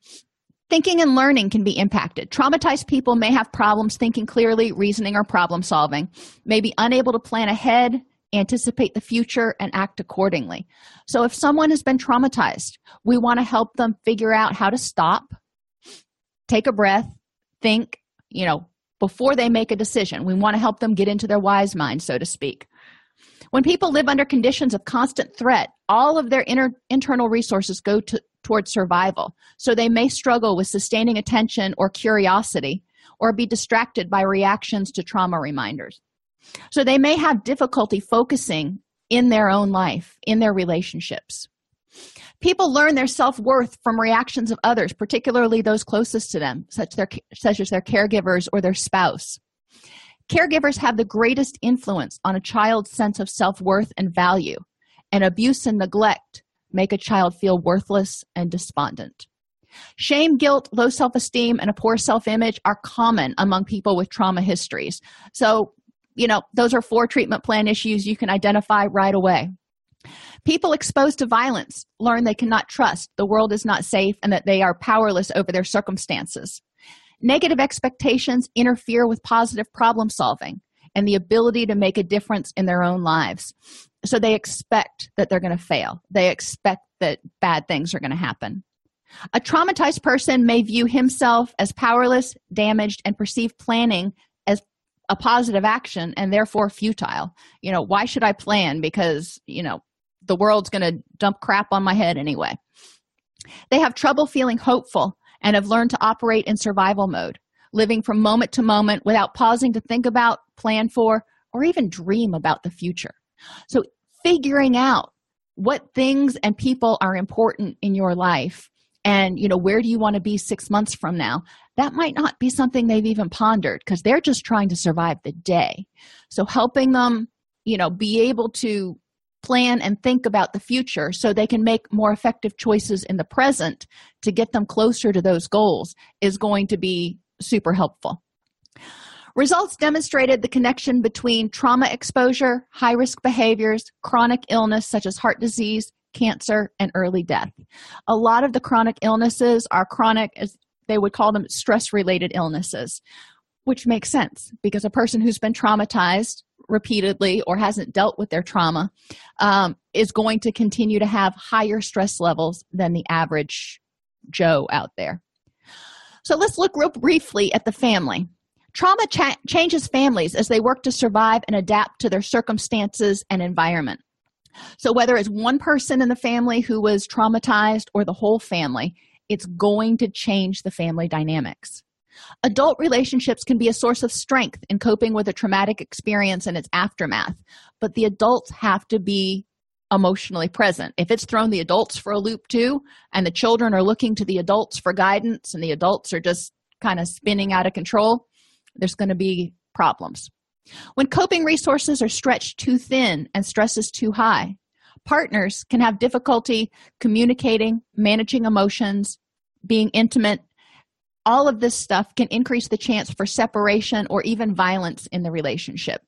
Speaker 1: thinking and learning can be impacted. Traumatized people may have problems thinking clearly, reasoning, or problem solving, may be unable to plan ahead, anticipate the future, and act accordingly. So, if someone has been traumatized, we want to help them figure out how to stop, take a breath, think, you know, before they make a decision. We want to help them get into their wise mind, so to speak. When people live under conditions of constant threat, all of their inner, internal resources go to, towards survival. So they may struggle with sustaining attention or curiosity or be distracted by reactions to trauma reminders. So they may have difficulty focusing in their own life, in their relationships. People learn their self worth from reactions of others, particularly those closest to them, such, their, such as their caregivers or their spouse. Caregivers have the greatest influence on a child's sense of self worth and value, and abuse and neglect make a child feel worthless and despondent. Shame, guilt, low self esteem, and a poor self image are common among people with trauma histories. So, you know, those are four treatment plan issues you can identify right away. People exposed to violence learn they cannot trust, the world is not safe, and that they are powerless over their circumstances. Negative expectations interfere with positive problem solving and the ability to make a difference in their own lives. So they expect that they're going to fail, they expect that bad things are going to happen. A traumatized person may view himself as powerless, damaged, and perceive planning as a positive action and therefore futile. You know, why should I plan? Because, you know, the world's going to dump crap on my head anyway. They have trouble feeling hopeful and have learned to operate in survival mode, living from moment to moment without pausing to think about, plan for, or even dream about the future. So, figuring out what things and people are important in your life and you know where do you want to be six months from now that might not be something they've even pondered because they're just trying to survive the day so helping them you know be able to plan and think about the future so they can make more effective choices in the present to get them closer to those goals is going to be super helpful results demonstrated the connection between trauma exposure high risk behaviors chronic illness such as heart disease cancer, and early death. A lot of the chronic illnesses are chronic, as they would call them, stress related illnesses, which makes sense because a person who's been traumatized repeatedly or hasn't dealt with their trauma um, is going to continue to have higher stress levels than the average Joe out there. So let's look real briefly at the family. Trauma cha- changes families as they work to survive and adapt to their circumstances and environment. So, whether it's one person in the family who was traumatized or the whole family, it's going to change the family dynamics. Adult relationships can be a source of strength in coping with a traumatic experience and its aftermath, but the adults have to be emotionally present. If it's thrown the adults for a loop too, and the children are looking to the adults for guidance, and the adults are just kind of spinning out of control, there's going to be problems. When coping resources are stretched too thin and stress is too high, partners can have difficulty communicating, managing emotions, being intimate. All of this stuff can increase the chance for separation or even violence in the relationship.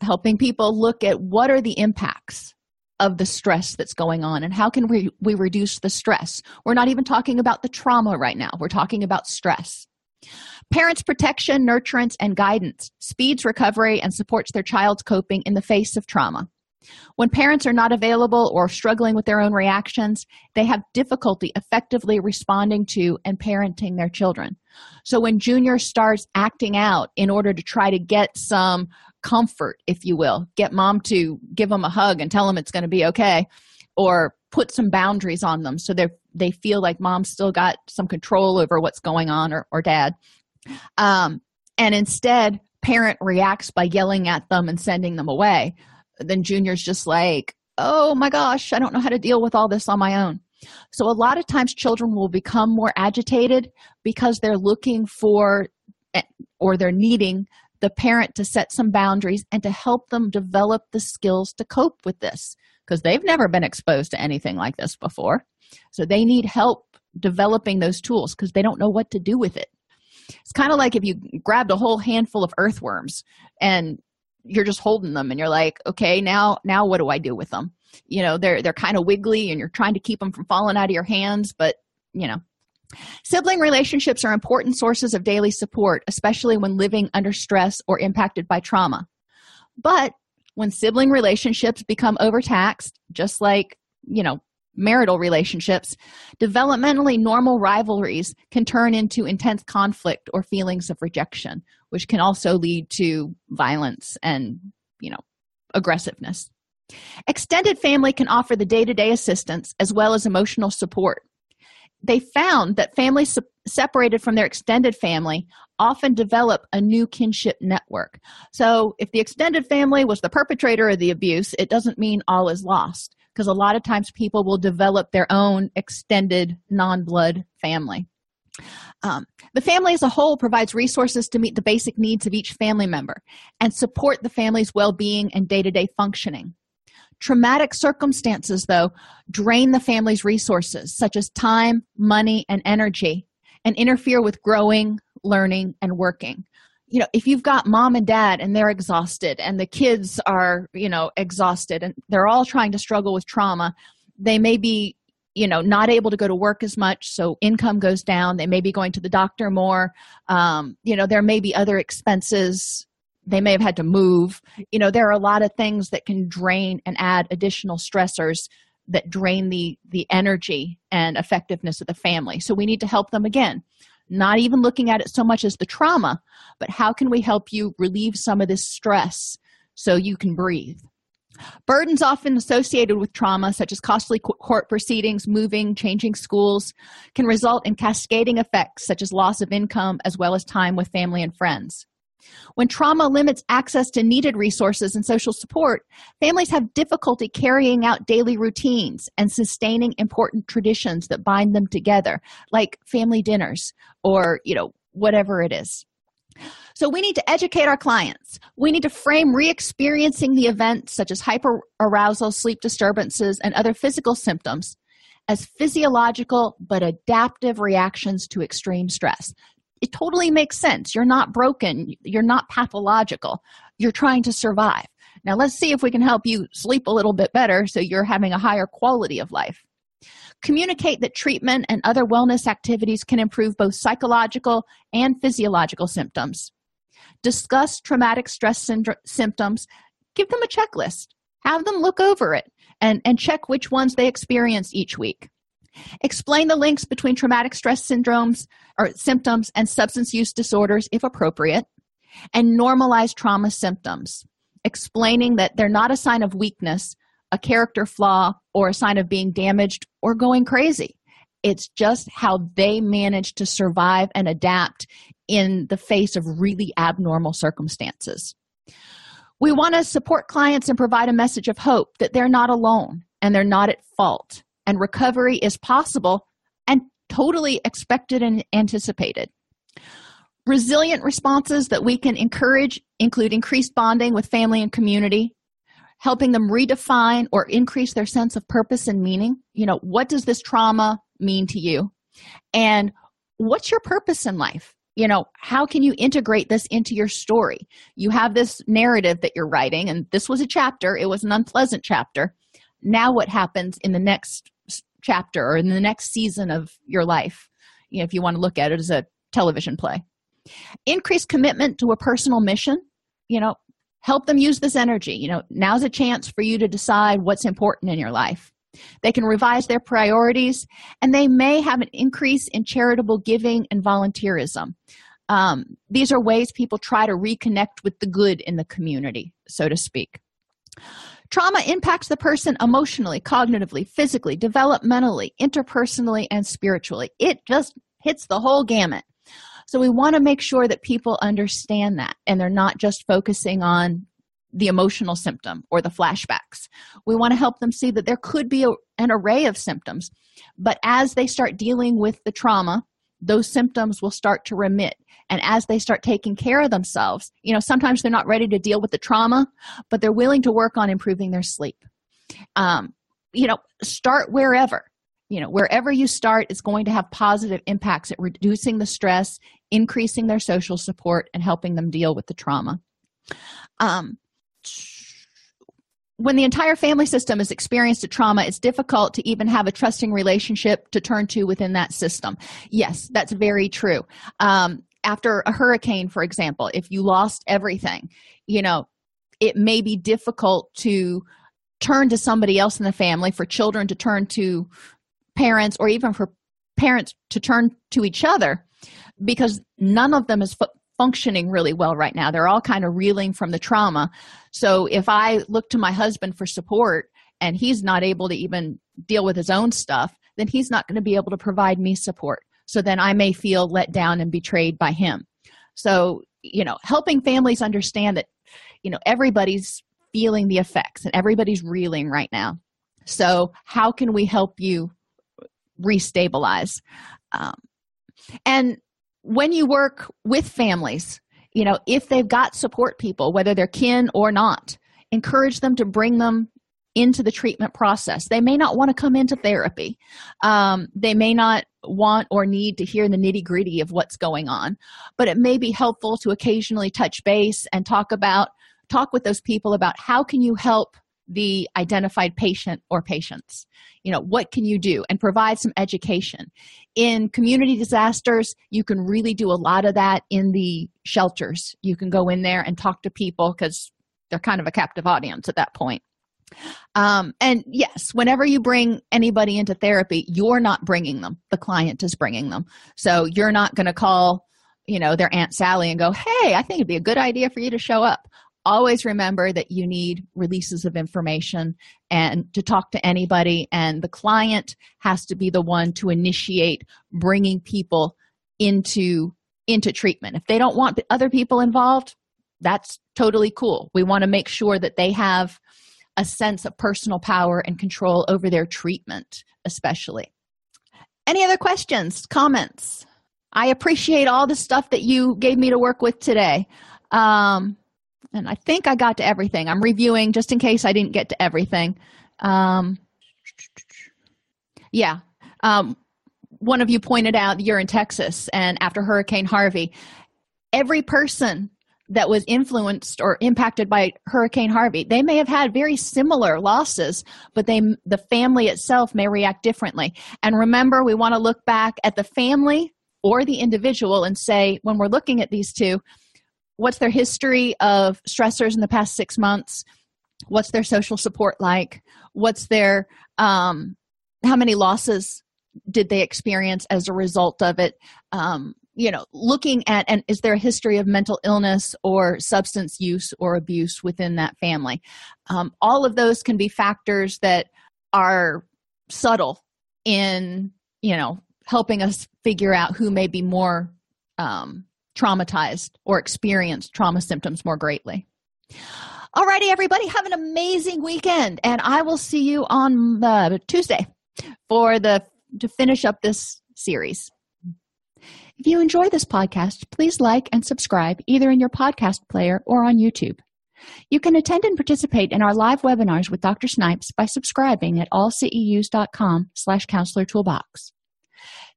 Speaker 1: Helping people look at what are the impacts of the stress that's going on and how can we, we reduce the stress. We're not even talking about the trauma right now, we're talking about stress. Parents' protection, nurturance, and guidance speeds recovery and supports their child's coping in the face of trauma. When parents are not available or struggling with their own reactions, they have difficulty effectively responding to and parenting their children. So when Junior starts acting out in order to try to get some comfort, if you will, get mom to give them a hug and tell them it's going to be okay, or put some boundaries on them so they they feel like mom's still got some control over what's going on or, or dad um, and instead parent reacts by yelling at them and sending them away then junior's just like oh my gosh i don't know how to deal with all this on my own. So a lot of times children will become more agitated because they're looking for eh, or they're needing the parent to set some boundaries and to help them develop the skills to cope with this because they've never been exposed to anything like this before. So they need help developing those tools because they don't know what to do with it. It's kind of like if you grabbed a whole handful of earthworms and you're just holding them and you're like okay now now what do i do with them? You know they're they're kind of wiggly and you're trying to keep them from falling out of your hands but you know. Sibling relationships are important sources of daily support especially when living under stress or impacted by trauma. But when sibling relationships become overtaxed just like you know marital relationships developmentally normal rivalries can turn into intense conflict or feelings of rejection which can also lead to violence and you know aggressiveness. Extended family can offer the day-to-day assistance as well as emotional support. They found that families se- separated from their extended family often develop a new kinship network. So, if the extended family was the perpetrator of the abuse, it doesn't mean all is lost because a lot of times people will develop their own extended non blood family. Um, the family as a whole provides resources to meet the basic needs of each family member and support the family's well being and day to day functioning. Traumatic circumstances, though, drain the family's resources, such as time, money, and energy, and interfere with growing, learning, and working. You know, if you've got mom and dad and they're exhausted, and the kids are, you know, exhausted, and they're all trying to struggle with trauma, they may be you know not able to go to work as much so income goes down they may be going to the doctor more um, you know there may be other expenses they may have had to move. You know there are a lot of things that can drain and add additional stressors that drain the the energy and effectiveness of the family. So we need to help them again not even looking at it so much as the trauma but how can we help you relieve some of this stress so you can breathe? Burdens often associated with trauma such as costly court proceedings moving changing schools can result in cascading effects such as loss of income as well as time with family and friends when trauma limits access to needed resources and social support, families have difficulty carrying out daily routines and sustaining important traditions that bind them together, like family dinners or, you know, whatever it is. So, we need to educate our clients. We need to frame re experiencing the events such as hyperarousal, sleep disturbances, and other physical symptoms, as physiological but adaptive reactions to extreme stress it totally makes sense. You're not broken, you're not pathological, you're trying to survive. Now, let's see if we can help you sleep a little bit better so you're having a higher quality of life. Communicate that treatment and other wellness activities can improve both psychological and physiological symptoms. Discuss traumatic stress syndrome symptoms. Give them a checklist. Have them look over it and, and check which ones they experience each week. Explain the links between traumatic stress syndromes or symptoms and substance use disorders if appropriate, and normalize trauma symptoms, explaining that they're not a sign of weakness, a character flaw, or a sign of being damaged or going crazy. It's just how they manage to survive and adapt in the face of really abnormal circumstances. We want to support clients and provide a message of hope that they're not alone and they're not at fault and recovery is possible and totally expected and anticipated. Resilient responses that we can encourage include increased bonding with family and community, helping them redefine or increase their sense of purpose and meaning. You know, what does this trauma mean to you? And what's your purpose in life? You know, how can you integrate this into your story? You have this narrative that you're writing, and this was a chapter, it was an unpleasant chapter. Now, what happens in the next chapter or in the next season of your life you know, if you want to look at it as a television play. Increased commitment to a personal mission you know help them use this energy. You know now's a chance for you to decide what's important in your life. They can revise their priorities and they may have an increase in charitable giving and volunteerism. Um, these are ways people try to reconnect with the good in the community so to speak Trauma impacts the person emotionally, cognitively, physically, developmentally, interpersonally, and spiritually. It just hits the whole gamut. So we want to make sure that people understand that and they're not just focusing on the emotional symptom or the flashbacks. We want to help them see that there could be a, an array of symptoms, but as they start dealing with the trauma, those symptoms will start to remit. And as they start taking care of themselves you know sometimes they're not ready to deal with the trauma but they're willing to work on improving their sleep. Um, you know start wherever. You know wherever you start it's going to have positive impacts at reducing the stress increasing their social support and helping them deal with the trauma. Um, when the entire family system has experienced a trauma it's difficult to even have a trusting relationship to turn to within that system. Yes that's very true. Um, after a hurricane for example if you lost everything you know it may be difficult to turn to somebody else in the family for children to turn to parents or even for parents to turn to each other because none of them is fu- functioning really well right now. They're all kind of reeling from the trauma. So if i look to my husband for support and he's not able to even deal with his own stuff then he's not going to be able to provide me support. So then i may feel let down and betrayed by him. So you know helping families understand that you know everybody's feeling the effects and everybody's reeling right now. So how can we help you restabilize? Um, and when you work with families you know if they've got support people whether they're kin or not encourage them to bring them into the treatment process. They may not want to come into therapy. Um, they may not want or need to hear the nitty gritty of what's going on but it may be helpful to occasionally touch base and talk about talk with those people about how can you help the identified patient or patients. You know what can you do? And provide some education. In community disasters you can really do a lot of that in the shelters. You can go in there and talk to people because they're kind of a captive audience at that point. Um, and yes whenever you bring anybody into therapy you're not bringing them. The client is bringing them. So you're not going to call you know their aunt sally and go hey i think it'd be a good idea for you to show up always remember that you need releases of information and to talk to anybody and the client has to be the one to initiate bringing people into into treatment. If they don't want other people involved that's totally cool. We want to make sure that they have a sense of personal power and control over their treatment especially. Any other questions comments? I appreciate all the stuff that you gave me to work with today. Um, and i think i got to everything. I'm reviewing just in case i didn't get to everything. Um, yeah. Um, one of you pointed out you're in texas and after hurricane harvey every person that was influenced or impacted by hurricane harvey they may have had very similar losses but they the family itself may react differently. And remember we want to look back at the family or the individual and say when we're looking at these two what's their history of stressors in the past six months? What's their social support like? What's their um how many losses did they experience as a result of it? Um you know looking at and is there a history of mental illness or substance use or abuse within that family? Um, all of those can be factors that are subtle in you know helping us figure out who may be more um, traumatized or experience trauma symptoms more greatly alrighty everybody have an amazing weekend and i will see you on uh, tuesday for the to finish up this series if you enjoy this podcast, please like and subscribe either in your podcast player or on YouTube. You can attend and participate in our live webinars with Dr. Snipes by subscribing at allceus.com slash counselor toolbox.